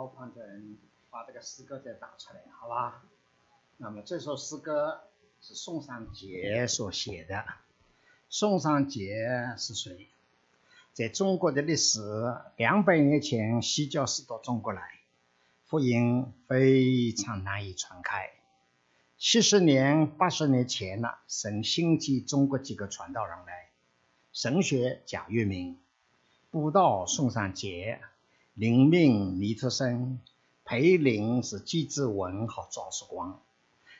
PowerPoint 的人把这个诗歌再打出来，好吧？那么这首诗歌是宋尚杰所写的。宋尚杰是谁？在中国的历史两百年前，西教士到中国来，福音非常难以传开。七十年、八十年前了，神兴起中国几个传道人来，神学贾月明，布道宋尚节。灵命尼特森，培灵是机智文和赵世光，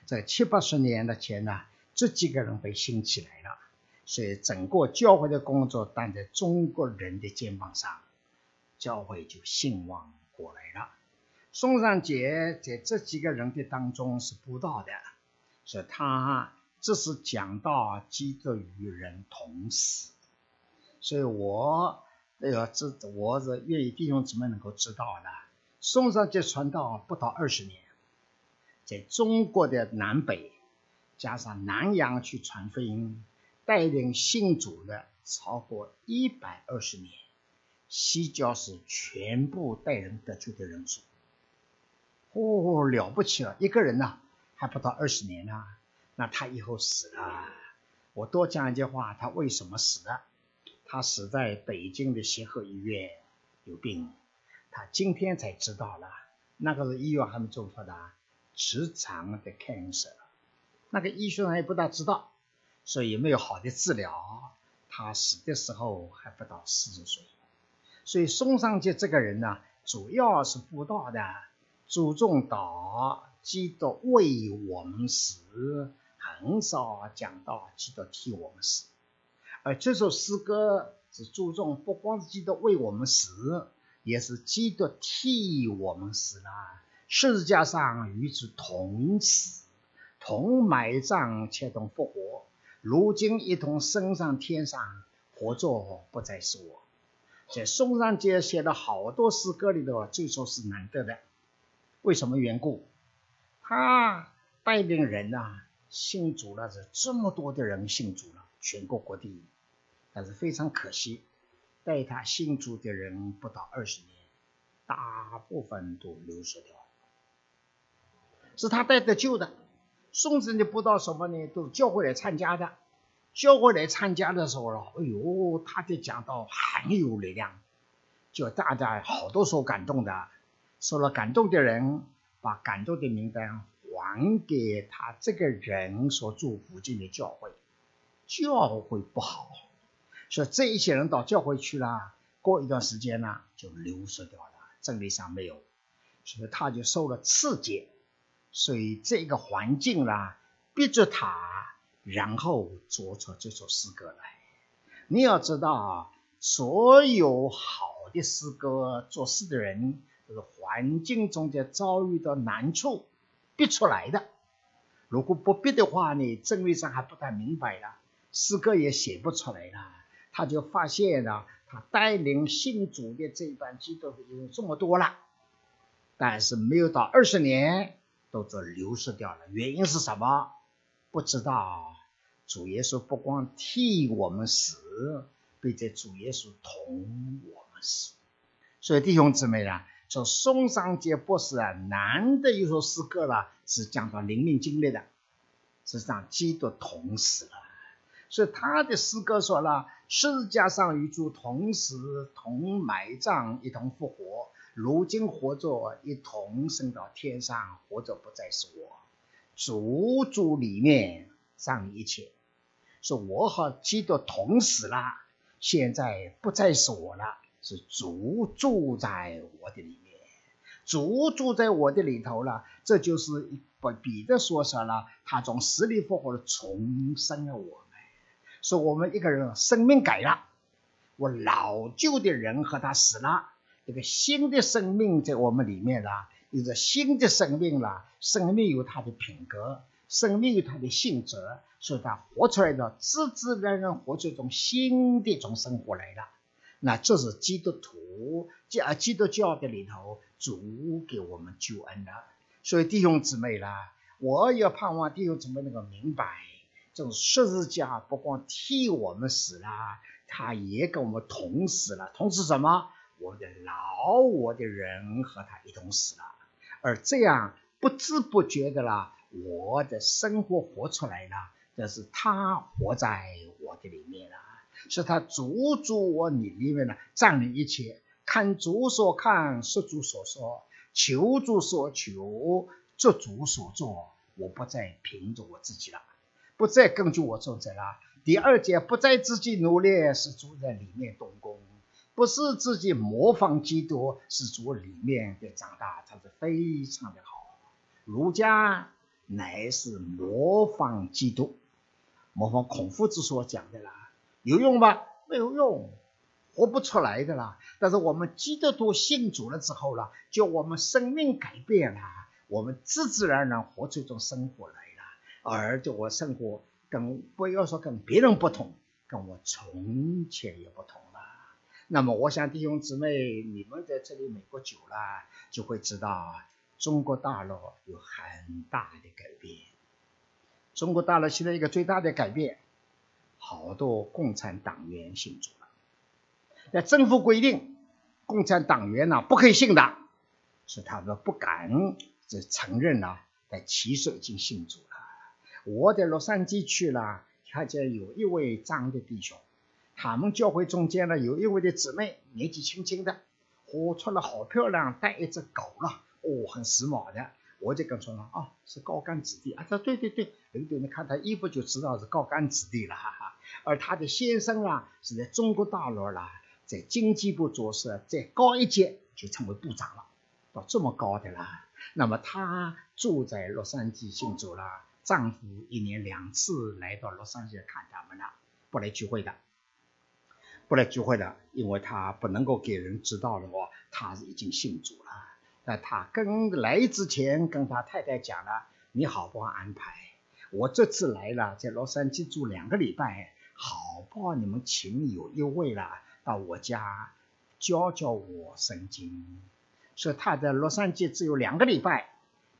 在七八十年的前呢，这几个人被兴起来了，所以整个教会的工作担在中国人的肩膀上，教会就兴旺过来了。宋尚杰在这几个人的当中是不到的，所以他这是讲到基督与人同死，所以我。那个，这我是愿意弟兄姊妹能够知道的。宋尚节传道不到二十年，在中国的南北加上南洋去传福音，带领信主的超过一百二十年，西教是全部带人得救的人数。哦，了不起了，一个人呐还不到二十年呢，那他以后死了。我多讲一句话，他为什么死了？他死在北京的协和医院，有病。他今天才知道了，那个是医院还没做出的直肠的 cancer，那个医生还不大知道，所以没有好的治疗。他死的时候还不到四十岁。所以宋尚节这个人呢，主要是布道的，注重道，基督为我们死，很少讲到基督替我们死。而这首诗歌是注重不光是基督为我们死，也是基督替我们死了，十字架上与之同死、同埋葬且同复活，如今一同升上天上，活着不再是我。在宋尚节写的好多诗歌里头，这首是难得的。为什么缘故？他带领人呐信主了，是这么多的人信主了。全国各地，但是非常可惜，带他信主的人不到二十年，大部分都流失掉。是他带的旧的，送子的不到什么呢？都是教会来参加的。教会来参加的时候了，哎呦，他的讲道很有力量，就大家好多受感动的，受了感动的人，把感动的名单还给他这个人所住附近的教会。教会不好，所以这一些人到教会去了，过一段时间呢，就流失掉了，真理上没有，所以他就受了刺激，所以这个环境啦，逼着他，然后做出这首诗歌来。你要知道啊，所有好的诗歌，做事的人都是环境中间遭遇到难处逼出来的。如果不逼的话呢，真理上还不太明白了。诗歌也写不出来了，他就发现了，他带领信主的这班基督徒有这么多了，但是没有到二十年，都都流失掉了。原因是什么？不知道。主耶稣不光替我们死，并且主耶稣同我们死。所以弟兄姊妹啊，说松上节博士啊，难得有首诗歌了，是讲到灵命经历的，实际上基督同死了。所以他的诗歌说了：十字架上与主同死、同埋葬、一同复活，如今活着，一同升到天上，活着不再是我，主主里面上一切。说我和基督同死了，现在不再是我了，是主住在我的里面，主住在我的里头了。这就是不彼得说说了，他从死里复活的重生了我。说我们一个人生命改了，我老旧的人和他死了，一个新的生命在我们里面了，有着新的生命了。生命有他的品格，生命有他的性质，所以他活出来的自自然然活出一种新的一种生活来了。那这是基督徒教基督教的里头主给我们救恩的。所以弟兄姊妹啦，我也盼望弟兄姊妹能够明白。这种十字架不光替我们死了，他也跟我们同死了。同时什么？我的老我的人和他一同死了，而这样不知不觉的啦，我的生活活出来了，但是他活在我的里面了，是他足足我你里面呢，占领一切，看主所看，说主所说，求主所求，做主所做，我不再凭着我自己了，不再根据我做者了。第二节不再自己努力，是主在里面动工。不是自己模仿基督，是主里面的长大，他是非常的好。儒家乃是模仿基督，模仿孔夫子所讲的啦，有用吗？没有用，活不出来的啦。但是我们基督徒信主了之后呢，就我们生命改变了，我们自自然然活出一种生活来，而就我生活跟不要说跟别人不同，跟我从前也不同了。那么，我想弟兄姊妹，你们在这里美国久了，就会知道中国大陆有很大的改变。中国大陆现在一个最大的改变，好多共产党员信主了。那政府规定，共产党员呢不可以信的，是他们不敢这承认呢，在其实已经信主了。我在洛杉矶去了，看见有一位张的弟兄。他们教会中间呢，有一位的姊妹，年纪轻轻的，活出了好漂亮，带一只狗了，哦，很时髦的。我就跟说了，哦，是高干子弟啊。他说对对对，人家你看他衣服就知道是高干子弟了，哈哈。而他的先生啊，是在中国大陆啦，在经济部做事，再高一阶就成为部长了，到这么高的啦。那么他住在洛杉矶信主了，丈夫一年两次来到洛杉矶看他们了，不来聚会的。不来聚会的，因为他不能够给人知道的话，他是已经信主了。那他跟来之前跟他太太讲了，你好不好安排？我这次来了，在洛杉矶住两个礼拜，好不好？你们请有一位啦到我家教教我圣经。所以他在洛杉矶只有两个礼拜，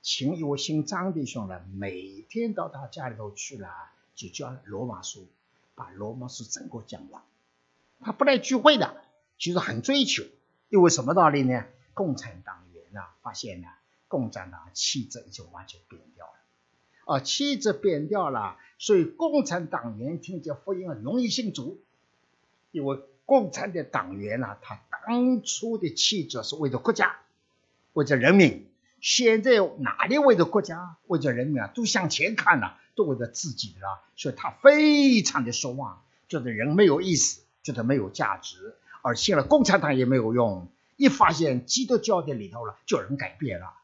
请一位姓张的兄了，每天到他家里头去了，就教罗马书，把罗马书整个讲完。他不来聚会的，其实很追求，因为什么道理呢？共产党员呢发现呢，共产党气质已经完全变掉了，啊，气质变掉了，所以共产党员听见福音容易信主，因为共产的党员呢，他当初的气质是为了国家，为了人民，现在哪里为了国家，为着人民啊，都向前看了，都为了自己的了，所以他非常的失望，觉得人没有意思。觉得没有价值，而信了共产党也没有用。一发现基督教的里头了，就人改变了，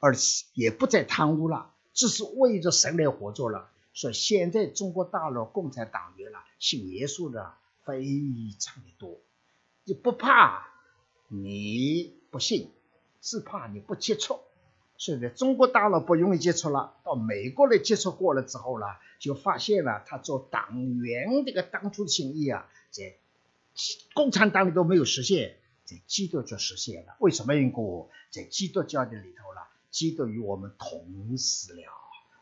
而也不再贪污了，只是为着神来活着了。所以现在中国大陆共产党员了，信耶稣的非常的多。就不怕你不信，是怕你不接触。所以在中国大陆不容易接触了，到美国来接触过了之后呢，就发现了他做党员这个当初的心意啊。在共产党里都没有实现，在基督教实现了。为什么因故？在基督教的里头了，基督与我们同死了，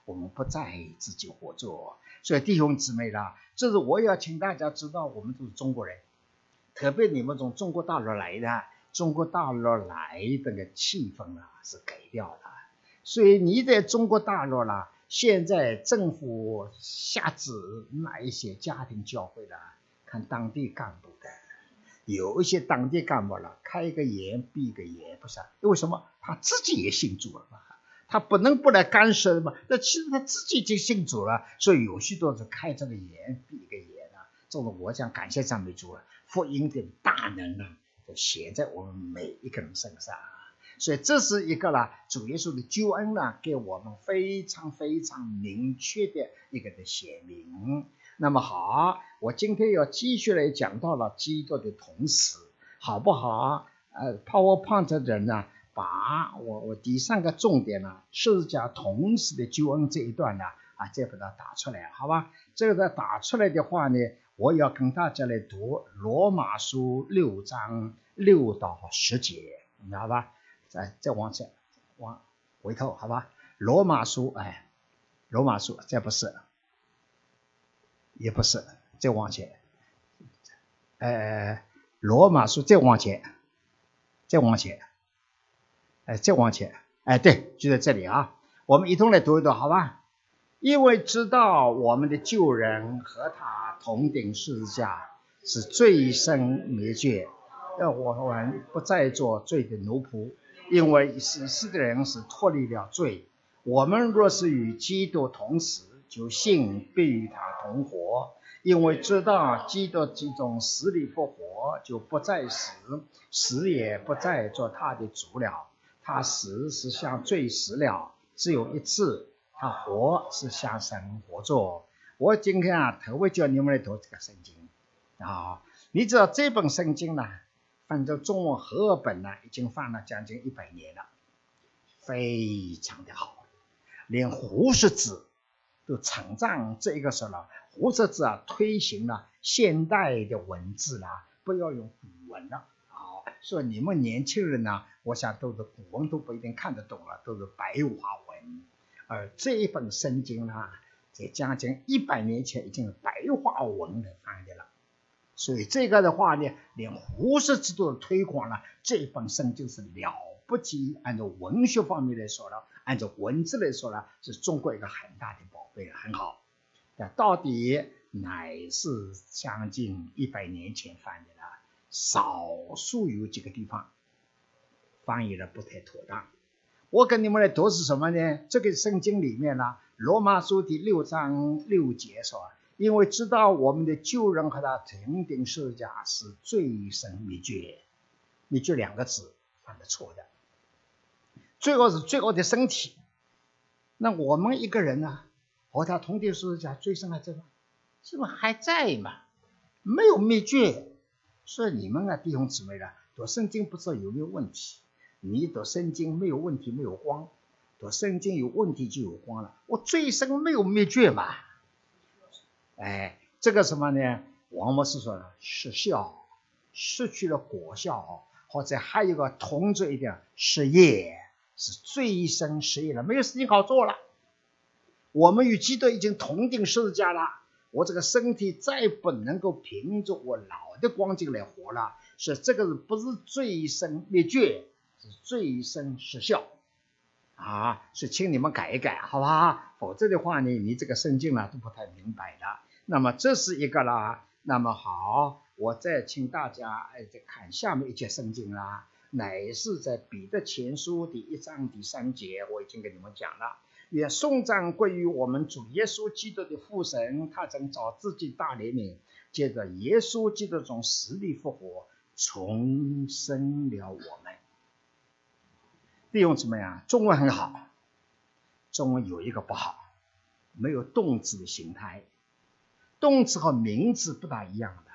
我们不再自己活着。所以弟兄姊妹啦，这是我要请大家知道，我们都是中国人，特别你们从中国大陆来的，中国大陆来的个气氛啊是改掉了。所以你在中国大陆啦，现在政府下旨那一些家庭教会了？看当地干部的，有一些当地干部了，开一个眼闭一个眼，不是？为什么？他自己也信主了嘛，他不能不来干涉嘛。那其实他自己就信主了，所以有许多是开这个眼闭一个眼啊。这种我想感谢赞美主了，福音的大能啊，写在我们每一个人身上。所以这是一个啦，主耶稣的救恩呢，给我们非常非常明确的一个的写明。那么好，我今天要继续来讲到了基督的同时，好不好？呃，PowerPoint 的人呢，把我我第三个重点呢，是讲同时的救恩这一段呢，啊，再把它打出来，好吧？这个打出来的话呢，我要跟大家来读罗马书六章六到十节，你知道吧？再再往前往回头，好吧？罗马书，哎，罗马书，这不是。也不是，再往前，呃，罗马书再往前，再往前，哎，再往前，哎，对，就在这里啊。我们一同来读一读，好吧？因为知道我们的旧人和他同顶十字架，是罪生灭绝，要我们不再做罪的奴仆。因为死世的人是脱离了罪。我们若是与基督同死，就信必与他同活。因为知道基督这种死里复活，就不再死，死也不再做他的主了。他死是向罪死了。只有一次，他活是向神活着。我今天啊，特别叫你们来读这个圣经啊。你知道这本圣经呢，翻成中文合本呢，已经翻了将近一百年了，非常的好。连胡适子都称赞这一个说了，胡适子啊，推行了现代的文字啦，不要用古文了。好，说你们年轻人呢，我想都是古文都不一定看得懂了，都是白话文。而这一本圣经呢，在将近一百年前已经是白话文来翻译了，所以这个的话呢，连胡适之都推广了这本身就是了不起。按照文学方面来说呢，按照文字来说呢，是中国一个很大的宝贝，很好。但到底乃是将近一百年前翻的了，少数有几个地方翻译的不太妥当。我跟你们来读是什么呢？这个圣经里面呢，《罗马书》第六章六节说：“因为知道我们的旧人和他同定十字架是罪神灭绝，灭绝两个字犯的错的。最后是最后的身体。那我们一个人呢，和他同定十字架，罪生还在？是不是还在嘛？没有灭绝。所以你们啊，弟兄姊妹呢，读圣经不知道有没有问题。”你的圣经没有问题，没有光；的圣经有问题就有光了。我罪生没有灭绝嘛？哎，这个什么呢？王博士说失效，失去了果效，或者还有个同着一点失业，是罪生失业了，没有事情好做了。我们与基督已经同定十字架了，我这个身体再不能够凭着我老的光景来活了，是这个是不是罪生灭绝？是最生失效啊！是请你们改一改，好不好？否则的话呢，你这个圣经呢都不太明白的。那么这是一个啦。那么好，我再请大家哎，再看下面一节圣经啦，乃是在彼得前书第一章第三节，我已经跟你们讲了。愿颂赞归于我们主耶稣基督的父神，他曾找自己大怜悯，借着耶稣基督从死里复活，重生了我。利用怎么样？中文很好，中文有一个不好，没有动词的形态，动词和名词不大一样的，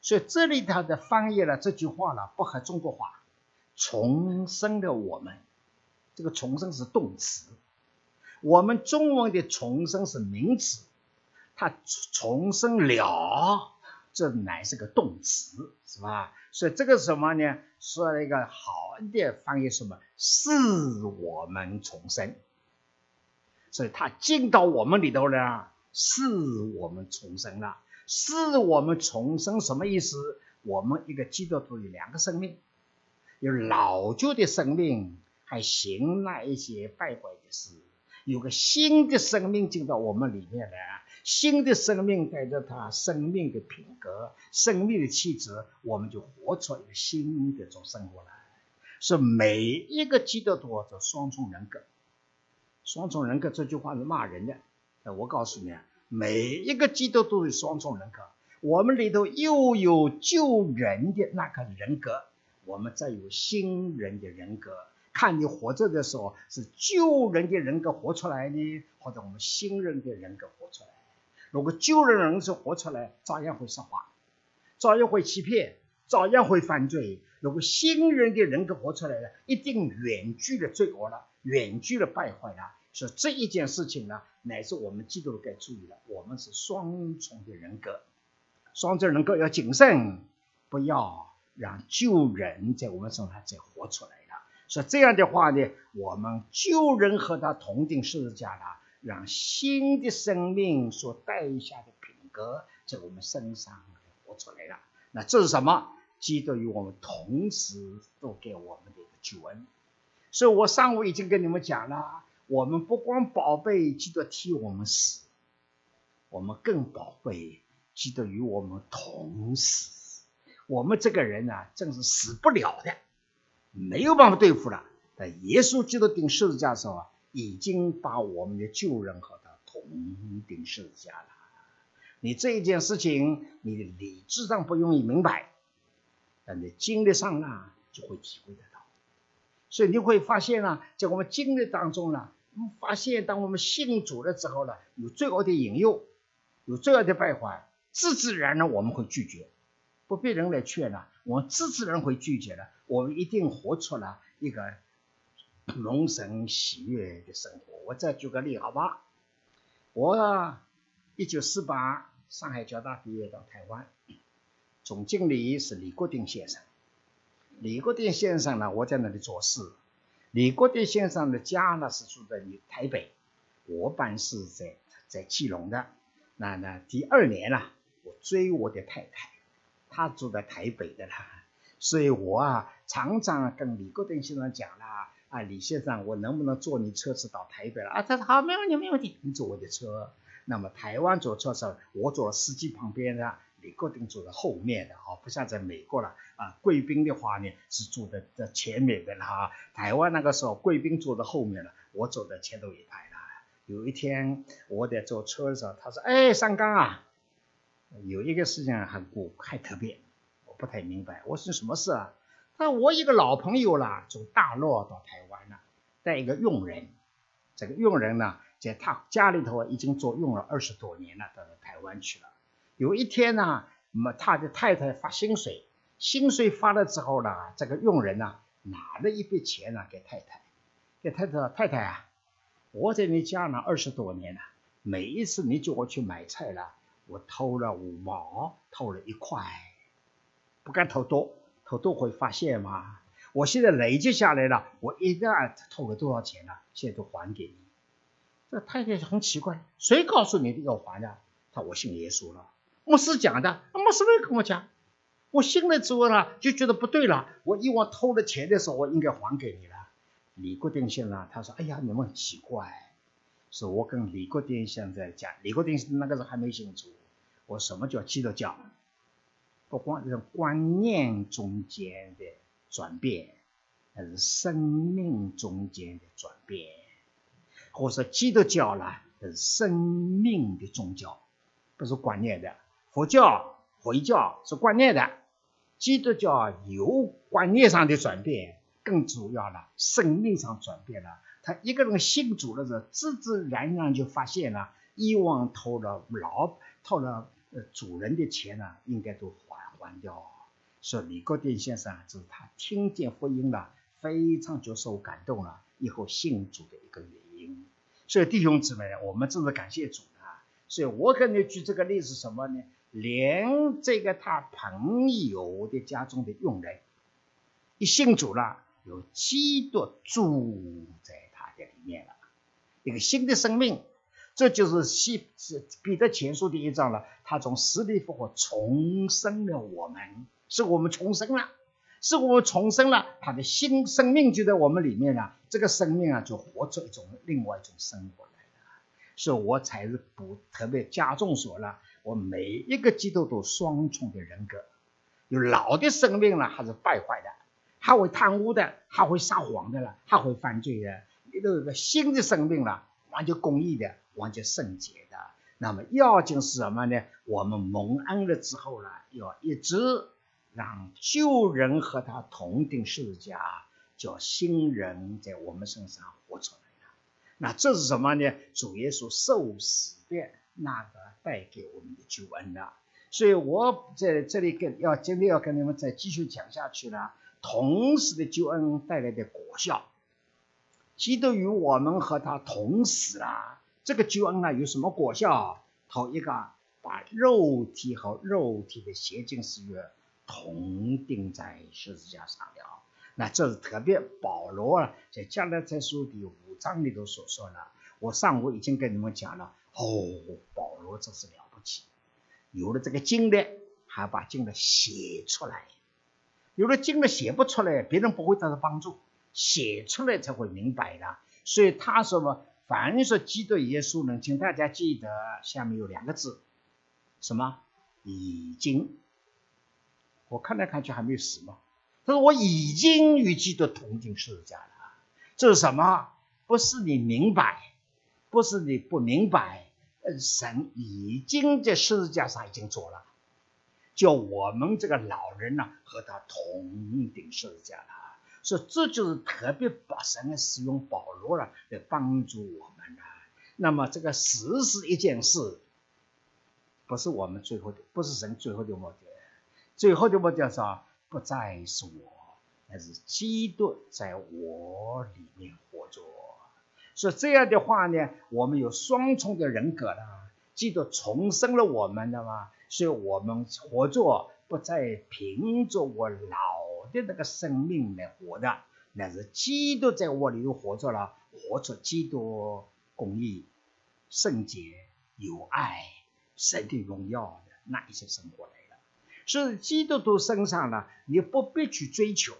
所以这里头的翻译了这句话了不合中国话。重生的我们，这个重生是动词，我们中文的重生是名词，它重生了，这乃是个动词，是吧？所以这个什么呢？说了一个好的翻译，什么？是我们重生。所以他进到我们里头了，是我们重生了，是我们重生什么意思？我们一个基督徒有两个生命，有老旧的生命，还行那一些败坏的事，有个新的生命进到我们里面来。新的生命带着他生命的品格、生命的气质，我们就活出一个新的种生活来。是每一个基督徒的双重人格。双重人格这句话是骂人的。我告诉你，每一个基督徒的双重人格，我们里头又有救人的那个人格，我们再有新人的人格。看你活着的时候是救人的人格活出来呢，或者我们新人的人格活出来。如果旧人人是活出来，照样会说话，照样会欺骗，照样会犯罪。如果新人的人格活出来了，一定远距了罪恶了，远距了败坏了。所以这一件事情呢，乃是我们基督徒该注意的。我们是双重的人格，双重人格要谨慎，不要让旧人在我们身上再活出来了。所以这样的话呢，我们旧人和他同定十字架了。让新的生命所带下的品格在我们身上活出来了。那这是什么？基督与我们同时都给我们的一个救恩。所以我上午已经跟你们讲了，我们不光宝贝基督替我们死，我们更宝贝基督与我们同死。我们这个人呢，正是死不了的，没有办法对付了。但耶稣基督顶十字架的时候啊，已经把我们的旧人和他同钉十字架了。你这一件事情，你的理智上不容易明白，但你经历上呢，就会体会得到。所以你会发现呢，在我们经历当中呢，发现当我们信主了之后呢，有最后的引诱，有最后的败坏，自自然然我们会拒绝，不被人来劝了，我们自自然会拒绝了。我们一定活出了一个。龙神喜悦的生活。我再举个例，好吧？我一九四八上海交大毕业到台湾，总经理是李国鼎先生。李国鼎先生呢，我在那里做事。李国鼎先生的家呢是住在台北，我办事在在基隆的。那那第二年了，我追我的太太，她住在台北的啦，所以我啊常常跟李国鼎先生讲啦。啊，李先生，我能不能坐你车子到台北了？啊，他说好，没问题，没问题，你坐我的车。那么台湾坐车时候，我坐司机旁边的，李国鼎坐在后面的，哦，不像在美国了，啊，贵宾的话呢是坐在在前面的了哈。台湾那个时候，贵宾坐在后面了，我坐在前头一排了。有一天我在坐车的时候，他说，哎，上刚啊，有一个事情很古还特别，我不太明白，我说什么事啊？他说我一个老朋友啦，从大陆到台带一个佣人。这个佣人呢，在他家里头已经做佣了二十多年了，到了台湾去了。有一天呢，么他的太太发薪水，薪水发了之后呢，这个佣人呢，拿了一笔钱呢给太太，给太太：“太太啊，我在你家呢二十多年了，每一次你叫我去买菜了，我偷了五毛，偷了一块，不敢偷多。”偷多会发现嘛？我现在累积下来了，我一旦偷了多少钱了，现在都还给你。这太太很奇怪，谁告诉你要还的？他我信耶稣了，牧师讲的，牧师没跟我讲。我信了之后呢，就觉得不对了。我以往偷了钱的时候，我应该还给你了。李国定先生他说：“哎呀，你们很奇怪。”是我跟李国定先生讲，李国定那个时候还没信主。我什么叫基督教？不光是观念中间的转变，还是生命中间的转变。或者说基督教呢，是生命的宗教，不是观念的。佛教、回教是观念的，基督教有观念上的转变，更主要了，生命上转变了。他一个人信主的时候，自自然然就发现了，以往偷了老偷了主人的钱呢，应该都还。还掉，说李国鼎先生，这是他听见福音了，非常就受感动了，以后信主的一个原因。所以弟兄姊妹，我们真是感谢主啊！所以我跟你举这个例子什么呢？连这个他朋友的家中的佣人，一信主了，有基督住在他的里面了，一个新的生命。这就是西是彼得前书第一章了，他从死里复活，重生了我们，是我们重生了，是我们重生了，他的新生命就在我们里面了，这个生命啊，就活出一种另外一种生活来了，所以我才是不特别加重说了，我每一个基督徒双重的人格，有老的生命了，还是败坏的，还会贪污的，还会撒谎的了，还会犯罪的，你都有个新的生命了，完全公义的。完全圣洁的，那么要紧是什么呢？我们蒙恩了之后呢，要一直让旧人和他同定十字架，叫新人在我们身上活出来了。那这是什么呢？主耶稣受死的那个带给我们的救恩了。所以我在这里跟要今天要跟你们再继续讲下去了。同时的救恩带来的果效，基督与我们和他同死了。这个救恩啊有什么果效？头一个把肉体和肉体的邪经誓约同钉在十字架上了。那这是特别保罗啊在加拉太书第五章里头所说的。我上午已经跟你们讲了。哦，保罗真是了不起，有了这个经历，还把经历写出来，有的经了写不出来，别人不会得到帮助，写出来才会明白的。所以他说嘛，凡是基督耶稣呢，请大家记得下面有两个字，什么？已经。我看来看去还没有死吗？他说我已经与基督同进十字架了。这是什么？不是你明白，不是你不明白，神已经在十字架上已经做了。叫我们这个老人呢和他同顶十字架了，所以这就是特别把神使用保罗了来帮助我们的。那么这个死是一件事，不是我们最后的，不是神最后的目的。最后的目的是啥？不再是我，而是基督在我里面活着。所以这样的话呢，我们有双重的人格了，基督重生了我们的嘛。所以我们活着不再凭着我老的那个生命来活的，那是基督在我里头活着了，活出基督公义、圣洁、有爱、神的荣耀的那一些生活来。所以基督徒身上呢，你不必去追求，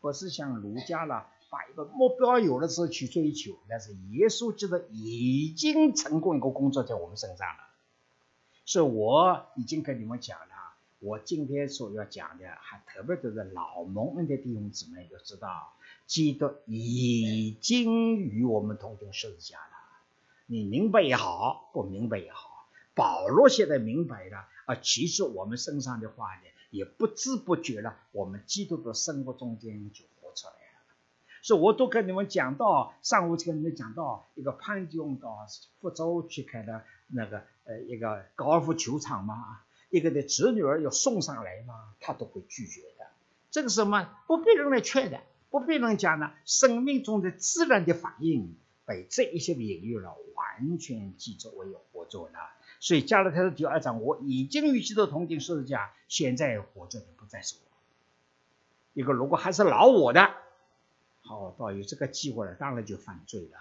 不是像儒家了，把一个目标有了之后去追求，那是耶稣基督已经成功一个工作在我们身上了。是我已经跟你们讲了，我今天所要讲的，还特别都是老蒙恩的弟兄姊妹要知道，基督已经与我们同定十字架了。你明白也好，不明白也好，保罗现在明白了啊。其实我们身上的话呢，也不知不觉了，我们基督的生活中间就活出来了。所以我都跟你们讲到，上午就跟你讲到一个潘弟兄到福州去开的那个。呃，一个高尔夫球场嘛，一个的侄女儿要送上来嘛，他都会拒绝的。这个什么不被人来劝的，不被人讲呢？生命中的自然的反应被这一些领域了完全记作为有活着的。所以加勒泰的第二章，我已经与基督同定十字架，现在活着的不再是我。一个如果还是老我的，好，到有这个机会了，当然就犯罪了。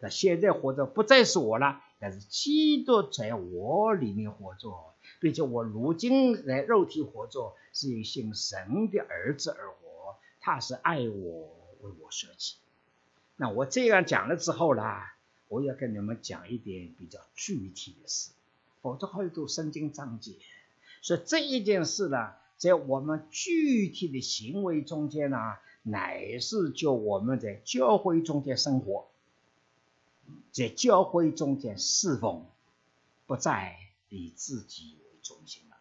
那现在活着不再是我了。但是基督在我里面活着，并且我如今在肉体活着，是以信神的儿子而活。他是爱我，为我设计。那我这样讲了之后呢，我要跟你们讲一点比较具体的事，否则会都神经章节。所以这一件事呢，在我们具体的行为中间呢，乃是就我们在教会中间生活。在教会中间侍奉，不再以自己为中心了。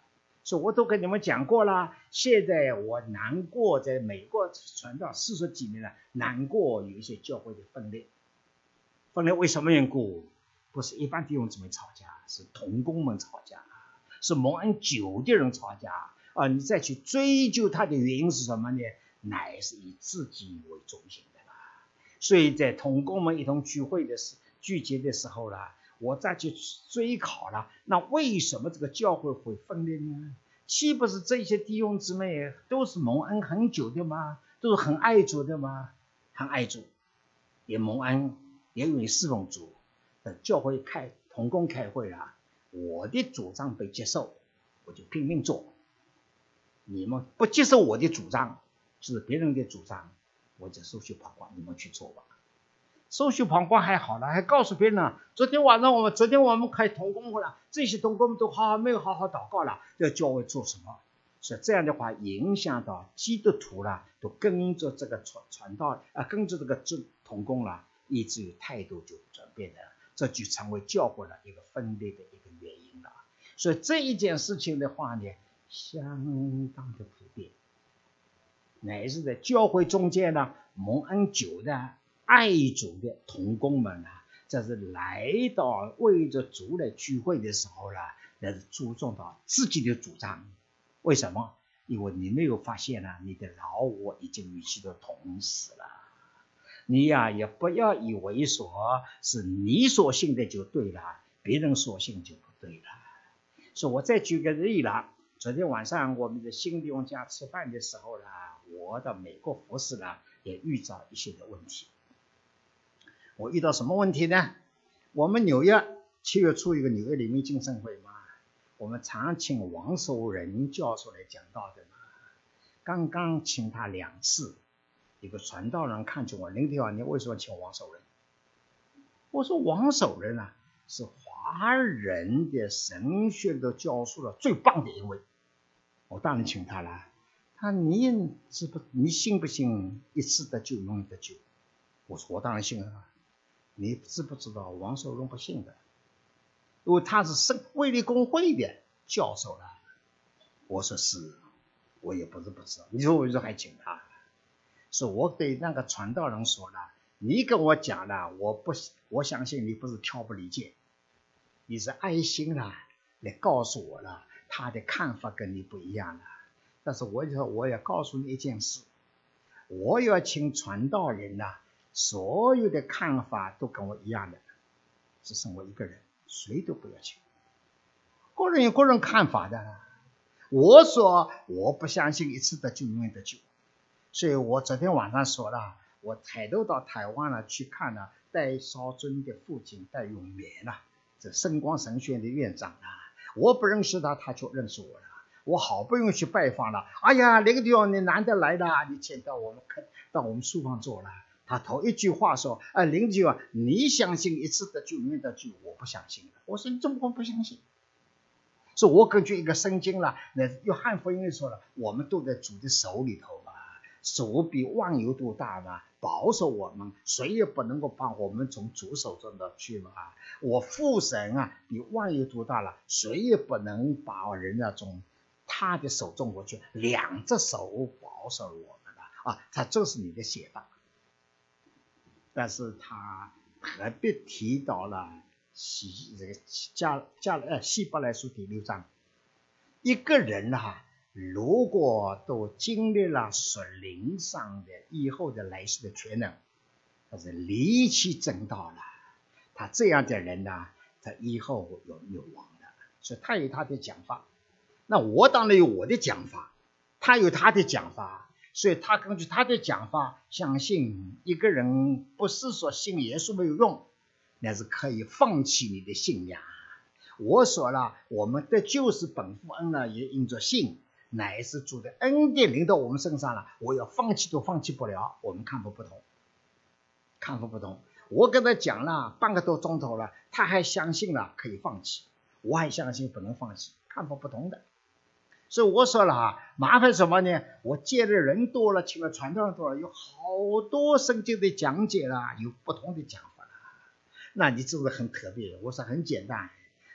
所以我都跟你们讲过了。现在我难过，在美国传道四十几年了，难过有一些教会的分裂。分裂为什么缘故？不是一般弟兄姊妹吵架，是同工们吵架，是蒙恩久的人吵架。啊，你再去追究他的原因是什么呢？乃是以自己为中心的啦。所以在同工们一同聚会的时。聚集的时候了，我再去追考了。那为什么这个教会会分裂呢？岂不是这些弟兄姊妹都是蒙恩很久的吗？都是很爱主的吗？很爱主，也蒙恩，也愿意侍奉主。等教会开同工开会啊，我的主张被接受，我就拼命做。你们不接受我的主张，是别人的主张，我就收去跑光，你们去做吧。收取膀胱还好了，还告诉别人，昨天晚上我们昨天我们开同工会了，这些同工们都好没有好好祷告了，要教会做什么？是这样的话，影响到基督徒了，都跟着这个传传道啊，跟着这个这同工了，以至于态度就转变了，这就成为教会的一个分裂的一个原因了。所以这一件事情的话呢，相当的普遍，乃是在教会中间呢，蒙恩久的。爱主的同工们呢，这是来到为着主来聚会的时候呢，那是注重到自己的主张。为什么？因为你没有发现呢，你的老我已经与其都同死了。你呀，也不要以为说是你所信的就对了，别人所信就不对了。说我再举个例了，昨天晚上我们在新弟兄家吃饭的时候呢，我到美国服侍呢，也遇到一些的问题。我遇到什么问题呢？我们纽约七月初一个纽约黎明精神会嘛，我们常请王守仁教授来讲道的嘛。刚刚请他两次，一个传道人看见我，林天王，你为什么请王守仁？我说王守仁啊，是华人的神学的教授的最棒的一位，我当然请他了。他你知不？你信不信一次的就，永远得救？我说我当然信啊。你知不知道王守仁不信的？因为他是圣卫理公会的教授了。我说是，我也不是不知道。你说为什么还请他？是我对那个传道人说了，你跟我讲了，我不，我相信你不是挑拨离间，你是爱心啦，来告诉我了，他的看法跟你不一样了。但是我就说，我要告诉你一件事，我要请传道人呐，所有的看法都跟我一样的，只剩我一个人，谁都不要请。个人有个人看法的，我说我不相信一次得救永远得救，所以我昨天晚上说了，我抬头到台湾了去看了戴少尊的父亲戴永眠了，这圣光神学院的院长啊，我不认识他，他就认识我了。我好不容易去拜访了，哎呀，那个地方你难得来了，你请到我们看到我们书房坐了。他头一句话说：“哎，邻居啊，你相信一次的救永远的救，我不相信我说：“你怎么不相信？”说我根据一个圣经了，那约翰福音里说了，我们都在主的手里头手比万有都大嘛，保守我们，谁也不能够把我们从主手中的去嘛。我父神啊，比万有都大了，谁也不能把人家从。他的手中过去，两只手保守我们的啊，他这是你的写法。但是他特别提到了希这个加加呃希伯来书第六章，一个人哈，如果都经历了属灵上的以后的来世的全能，他是离奇正道了，他这样的人呢，他以后有有亡的，所以他有他的讲法。那我当然有我的讲法，他有他的讲法，所以他根据他的讲法，相信一个人不是说信耶稣没有用，那是可以放弃你的信仰。我说了，我们的救是本父恩呢，也应着信，乃是主的恩典临到我们身上了。我要放弃都放弃不了，我们看法不同，看法不同。我跟他讲了半个多钟头了，他还相信了可以放弃，我还相信不能放弃，看法不同的。所以我说了啊，麻烦什么呢？我见的人多了，请了传道人多了，有好多圣经的讲解啦，有不同的讲法啦。那你是不是很特别？我说很简单，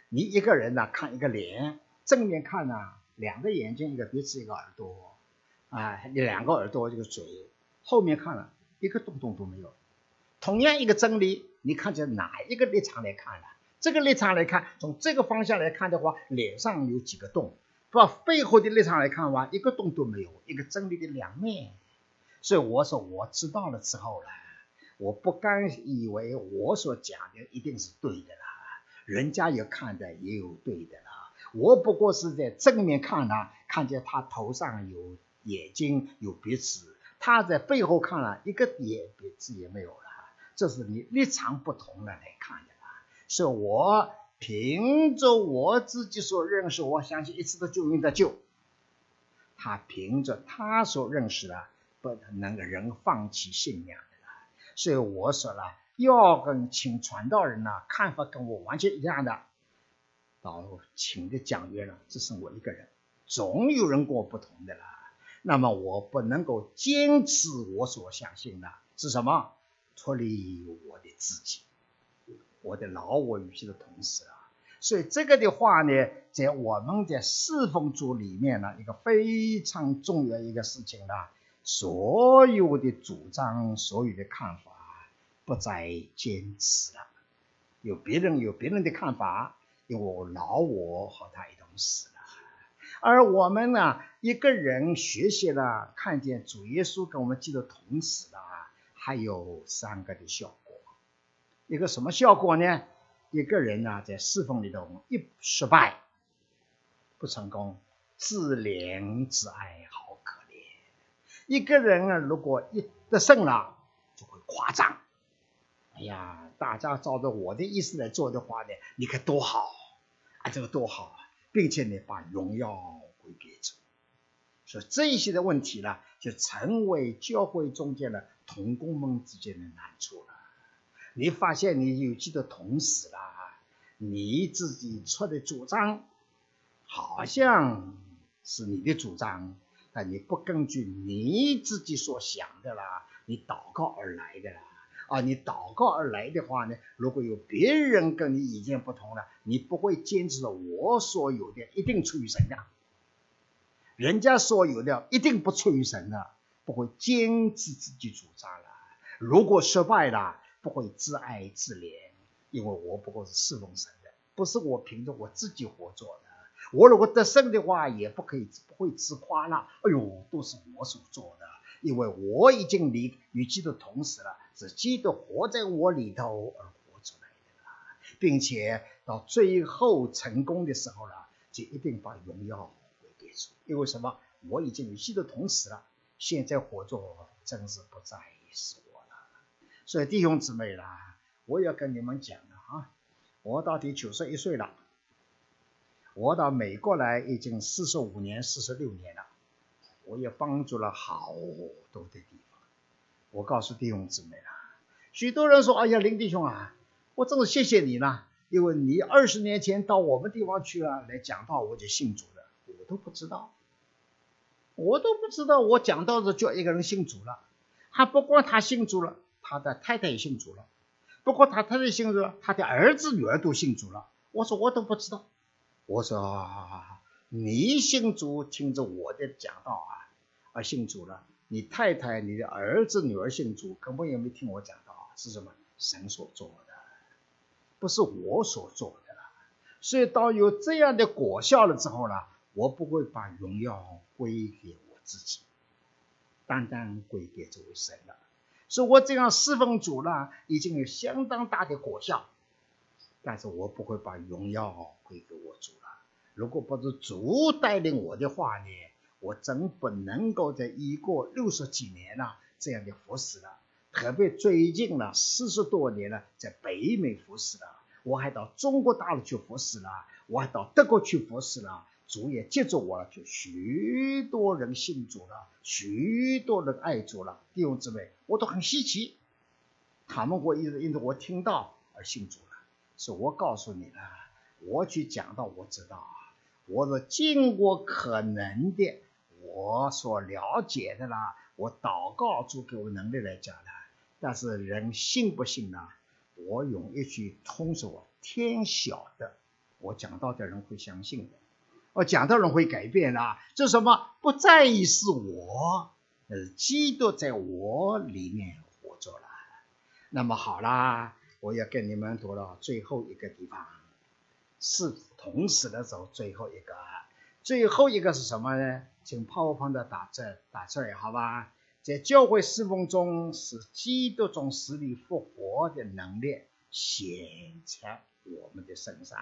你一个人呢看一个脸，正面看呢两个眼睛，一个鼻子，一个耳朵，啊，两个耳朵，一个嘴，后面看了一个洞洞都没有。同样一个真理，你看见哪一个立场来看了？这个立场来看，从这个方向来看的话，脸上有几个洞？把背后的立场来看的话，一个洞都没有，一个真理的两面。所以我说我知道了之后呢，我不敢以为我所讲的一定是对的啦，人家也看的也有对的啦。我不过是在正面看呢，看见他头上有眼睛有鼻子，他在背后看了一个眼鼻子也没有了，这是你立场不同的来看的啦。所以我。凭着我自己所认识，我相信一次的救命的救。他凭着他所认识的，不能人放弃信仰的。所以我说了，要跟请传道人呢，看法跟我完全一样的，到请的讲员了，只剩我一个人，总有人跟我不同的啦。那么我不能够坚持我所相信的，是什么？脱离我的自己。我的老我与其的同时啊，所以这个的话呢，在我们的四奉组里面呢，一个非常重要一个事情呢，所有的主张、所有的看法不再坚持了，有别人有别人的看法，因为我老我和他一同死了，而我们呢，一个人学习了，看见主耶稣跟我们基督同死了，还有三个的效果。一个什么效果呢？一个人呢，在侍奉里头一失败、不成功，自怜自哀，好可怜。一个人啊，如果一得胜了，就会夸张。哎呀，大家照着我的意思来做的话呢，你看多好，这个多好啊，并且呢，把荣耀归给主。所以这些的问题呢，就成为教会中间的同工们之间的难处了。你发现你有几个同死了，你自己出的主张好像是你的主张，但你不根据你自己所想的啦，你祷告而来的啦。啊，你祷告而来的话呢，如果有别人跟你意见不同了，你不会坚持我所有的一定出于神的，人家所有的一定不出于神的，不会坚持自己主张了。如果失败了，不会自哀自怜，因为我不过是侍奉神的，不是我凭着我自己活做的。我如果得胜的话，也不可以不会自夸了。哎呦，都是我所做的。因为我已经离与基督同时了，是基督活在我里头而活出来的了，并且到最后成功的时候了，就一定把荣耀归给主。因为什么？我已经与基督同时了，现在活着真是不再是我了。所以弟兄姊妹啦，我要跟你们讲了啊，我到底九十一岁了，我到美国来已经四十五年、四十六年了。我也帮助了好多的地方。我告诉弟兄姊妹啊，许多人说：“哎呀，林弟兄啊，我真是谢谢你了，因为你二十年前到我们地方去了来讲道，我就信主了。我都不知道，我都不知道，我讲道的叫一个人信主了。还不光他信主了，他的太太也信主了。不过他太太信主了，他的儿子女儿都信主了。我说我都不知道。我说你信主，听着我的讲道啊。”而信主了，你太太、你的儿子、女儿信主，根本也没听我讲到是什么神所做的，不是我所做的了。所以当有这样的果效了之后呢，我不会把荣耀归给我自己，单单归给这位神了。所以我这样侍奉主呢，已经有相当大的果效，但是我不会把荣耀归给我主了。如果不是主带领我的话呢？我真不能够在已过六十几年了这样的服侍了，特别最近了四十多年了，在北美服侍了，我还到中国大陆去服侍了，我还到德国去服侍了，主也接着我了，就许多人信主了，许多人爱主了，弟兄姊妹，我都很稀奇，他们会因因着我听到而信主了，是我告诉你了，我去讲到我知道啊，我是尽过可能的。我所了解的啦，我祷告主给我能力来讲的，但是人信不信呢？我用一句通俗天晓得，我讲到的人会相信的，我讲到人会改变的，这什么？不在意是我，呃，基督在我里面活着了。那么好啦，我要跟你们读到最后一个地方，是同时的时候最后一个。最后一个是什么呢？请泡泡的打字打出来，好吧？在教会侍奉中，使基督从死里复活的能力显在我们的身上，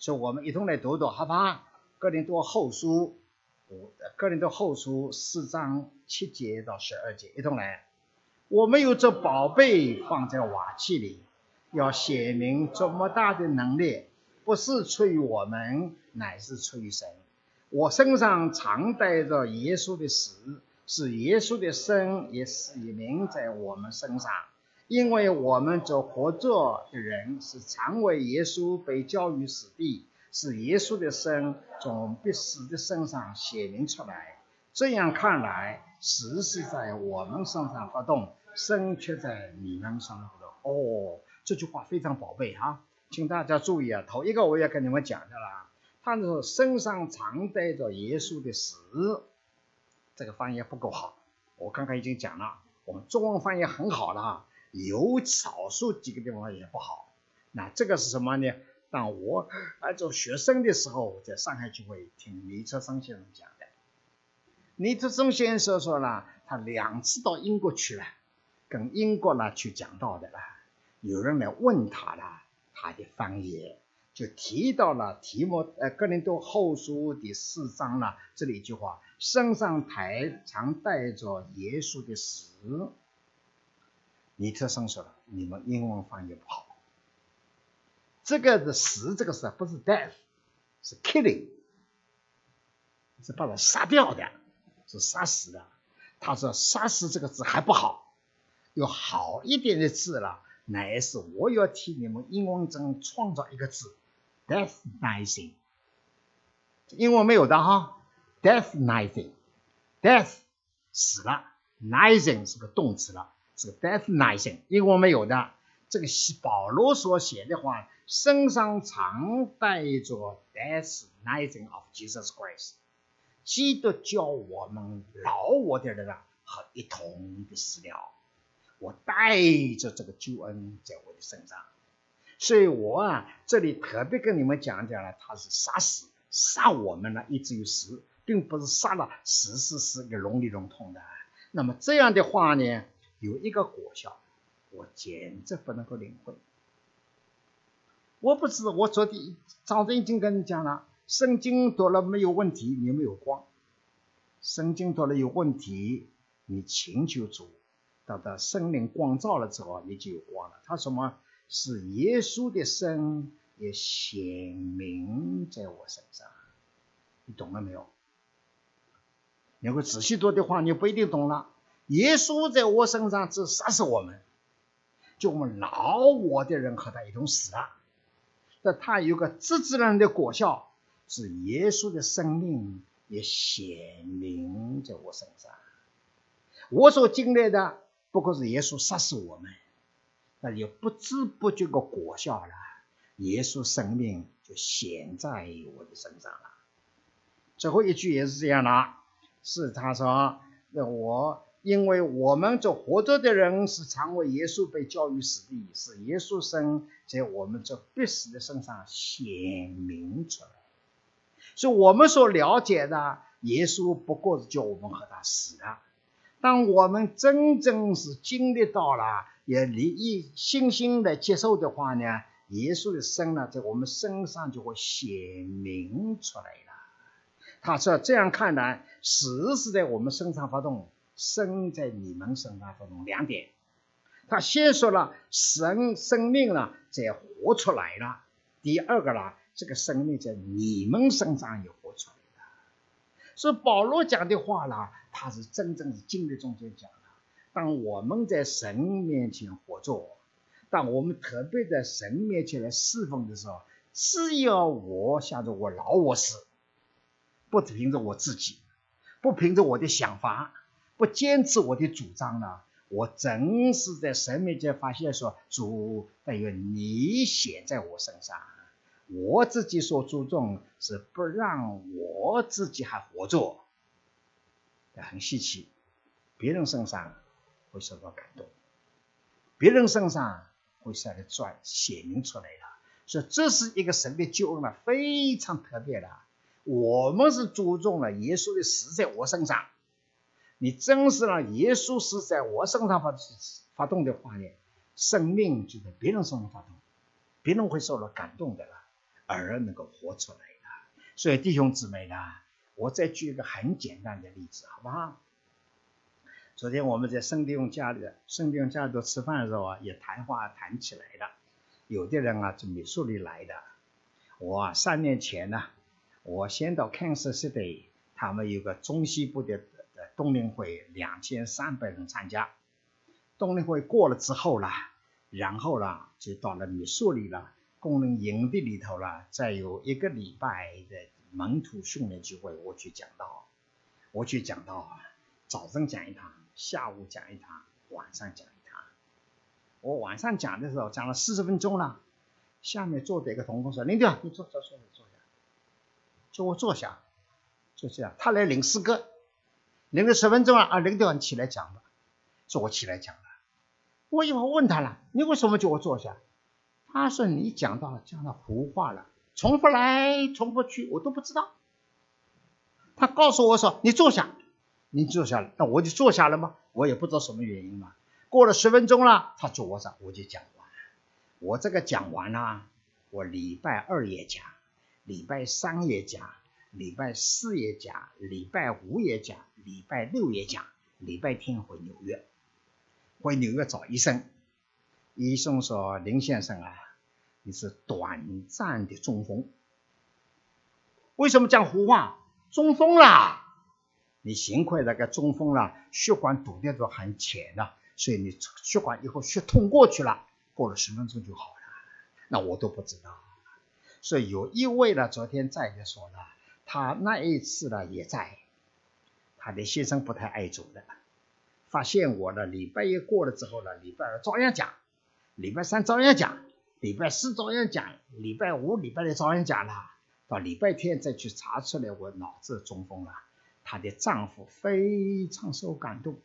所以我们一同来读读，好吧？哥林多后书五，哥林多后书四章七节到十二节，一同来。我们有这宝贝放在瓦器里，要显明这么大的能力，不是出于我们，乃是出于神。我身上常带着耶稣的死，是耶稣的生也死也明在我们身上，因为我们这活着的人是常为耶稣被交于死地，是耶稣的生从必死的身上显明出来。这样看来，死是在我们身上发动，生却在你们身上发动。哦，这句话非常宝贝哈，请大家注意啊，头一个我也跟你们讲的啦。他说：“身上常带着耶稣的死，这个翻译不够好。我刚刚已经讲了，我们中文翻译很好了啊，有少数几个地方也不好。那这个是什么呢？当我还做学生的时候，在上海就会听尼特森先生讲的。尼特森先生说了，他两次到英国去了，跟英国呢去讲道的了。有人来问他了，他的方言。”就提到了提摩呃哥林多后书第四章了，这里一句话，身上台常带着耶稣的死。尼特生说了，你们英文翻译不好，这个的死这个是不是 death，是 killing，是把他杀掉的，是杀死的。他说杀死这个字还不好，有好一点的字了，乃是我要替你们英文中创造一个字，deathnizing。英文没有的哈，deathnizing，death 死了，nizing 是个动词了，是个 deathnizing，英文没有的。这个保罗所写的话，身上常带着 deathnizing of Jesus Christ。基督教我们老我的人啊，和一同的死了。我带着这个救恩在我的身上，所以我啊，这里特别跟你们讲讲了，他是杀死杀我们了，以至于死，并不是杀了死是是个笼里笼统的。那么这样的话呢，有一个果效，我简直不能够领会。我不知我昨天早晨已经跟你讲了。圣经读了没有问题，你没有光。圣经读了有问题，你请求主，到到圣灵光照了之后，你就有光了。他什么？是耶稣的生也显明在我身上，你懂了没有？你会仔细读的话，你不一定懂了。耶稣在我身上，这杀死我们，就我们老我的人和他一同死了。但他有个自自然的果效。是耶稣的生命也显明在我身上，我所经历的不过是耶稣杀死我们，那就不知不觉个果效了。耶稣生命就显在我的身上了。最后一句也是这样的，是他说：“那我因为我们这活着的人是常为耶稣被教育死的，是耶稣生在我们这必死的身上显明出来。”所以我们所了解的耶稣，不过是叫我们和他死的。当我们真正是经历到了，也离一信心的接受的话呢，耶稣的生呢，在我们身上就会显明出来了。他说：“这样看来，死是在我们身上发动，生在你们身上发动。两点，他先说了神生命呢，在活出来了。第二个呢。”这个生命在你们身上也活出来了，所以保罗讲的话呢，他是真正是经历中间讲的。当我们在神面前活着，当我们特别在神面前来侍奉的时候，只要我想着我老我死，不凭着我自己，不凭着我的想法，不坚持我的主张呢，我真是在神面前发现说，主，但愿你显在我身上。我自己所注重是不让我自己还活着，很稀奇。别人身上会受到感动，别人身上会下来转显明出来了。所以这是一个神的救恩了，非常特别的。我们是注重了耶稣的死在我身上，你真是让耶稣死在我身上发发动的话呢，生命就在别人身上发动，别人会受到感动的了。而能够活出来的，所以弟兄姊妹呢，我再举一个很简单的例子，好不好？昨天我们在圣弟兄家里，圣弟兄家里头吃饭的时候啊，也谈话谈起来了。有的人啊，从美术里来的。我三年前呢，我先到 Kansas City，他们有个中西部的冬令会，两千三百人参加。冬令会过了之后呢，然后呢，就到了美术里了。工人营地里头了，再有一个礼拜的门徒训练聚会，我去讲道，我去讲道啊，早上讲一堂，下午讲一堂，晚上讲一堂。我晚上讲的时候讲了四十分钟了，下面坐着一个同工说：“林调，你坐坐坐坐下，叫我坐下，就这样。”他来领诗歌，领了十分钟了啊，林调你起来讲吧，说我起来讲了。我以后问他了，你为什么叫我坐下？他说：“你讲到了讲到胡话了，重复来重复去，我都不知道。”他告诉我说：“你坐下，你坐下了。”那我就坐下了吗？我也不知道什么原因嘛。过了十分钟了，他坐上，我就讲完。我这个讲完了，我礼拜二也讲，礼拜三也讲，礼拜四也讲，礼拜五也讲，礼拜六也讲，礼拜天回纽约，回纽约找医生。医生说：“林先生啊。”你是短暂的中风，为什么讲胡话？中风啦！你幸亏那个中风了，血管堵的都很浅了，所以你血管以后血通过去了，过了十分钟就好了。那我都不知道。所以有一位呢，昨天在的说了，他那一次呢也在，他的先生不太爱走的，发现我呢礼拜一过了之后呢，礼拜二照样讲，礼拜三照样讲，礼拜四照样讲，礼拜五、礼拜六照样讲了，到礼拜天再去查出来我脑子中风了。她的丈夫非常受感动，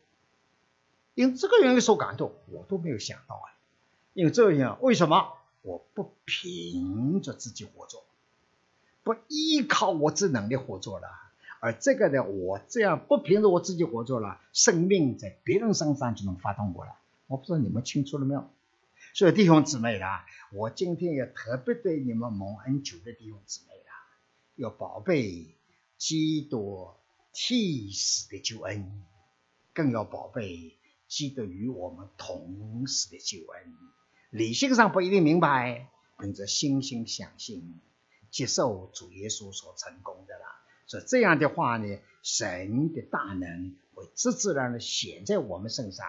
因这个原因受感动，我都没有想到啊。因为这样，为什么我不凭着自己活着，不依靠我这能力活着了？而这个呢，我这样不凭着我自己活着了，生命在别人身上就能发动过了。我不知道你们清楚了没有？所以弟兄姊妹啦，我今天也特别对你们蒙恩久的弟兄姊妹啦，要宝贝基督。替死的救恩，更要宝贝基督与我们同死的救恩。理性上不一定明白，本着心心相信，接受主耶稣所成功的啦。所以这样的话呢，神的大能会自自然的显在我们身上，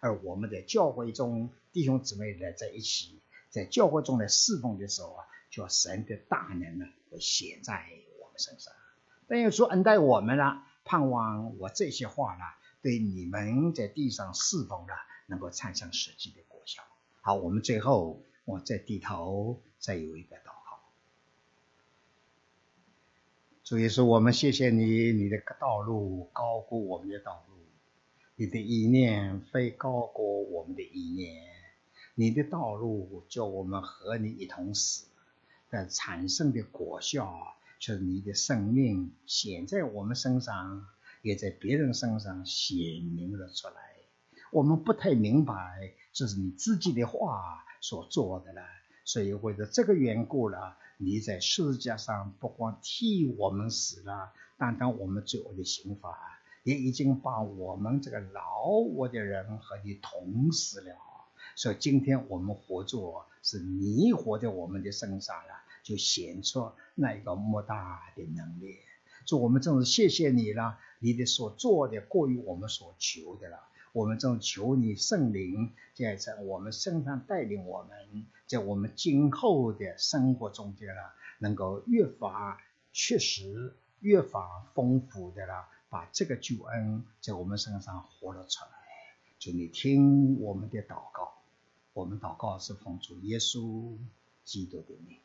而我们在教会中弟兄姊妹呢在一起，在教会中的侍奉的时候啊，叫神的大能呢会显在我们身上。但又说恩待我们了，盼望我这些话呢，对你们在地上侍奉呢，能够产生实际的果效。好，我们最后我再低头，再有一个祷告。主耶稣，我们谢谢你，你的道路高过我们的道路，你的意念非高过我们的意念，你的道路叫我们和你一同死，但产生的果效。就是你的生命显在我们身上，也在别人身上显明了出来。我们不太明白，这是你自己的话所做的了。所以为了这个缘故了，你在世界上不光替我们死了，担当我们罪恶的刑罚，也已经把我们这个老我的人和你同死了。所以今天我们活着，是你活在我们的身上了。就显出那一个莫大的能力，说我们真是谢谢你了，你的所做的过于我们所求的了。我们正求你圣灵在在我们身上带领我们，在我们今后的生活中间了，能够越发确实、越发丰富的了，把这个救恩在我们身上活了出来。就你听我们的祷告，我们祷告是奉主耶稣基督的名。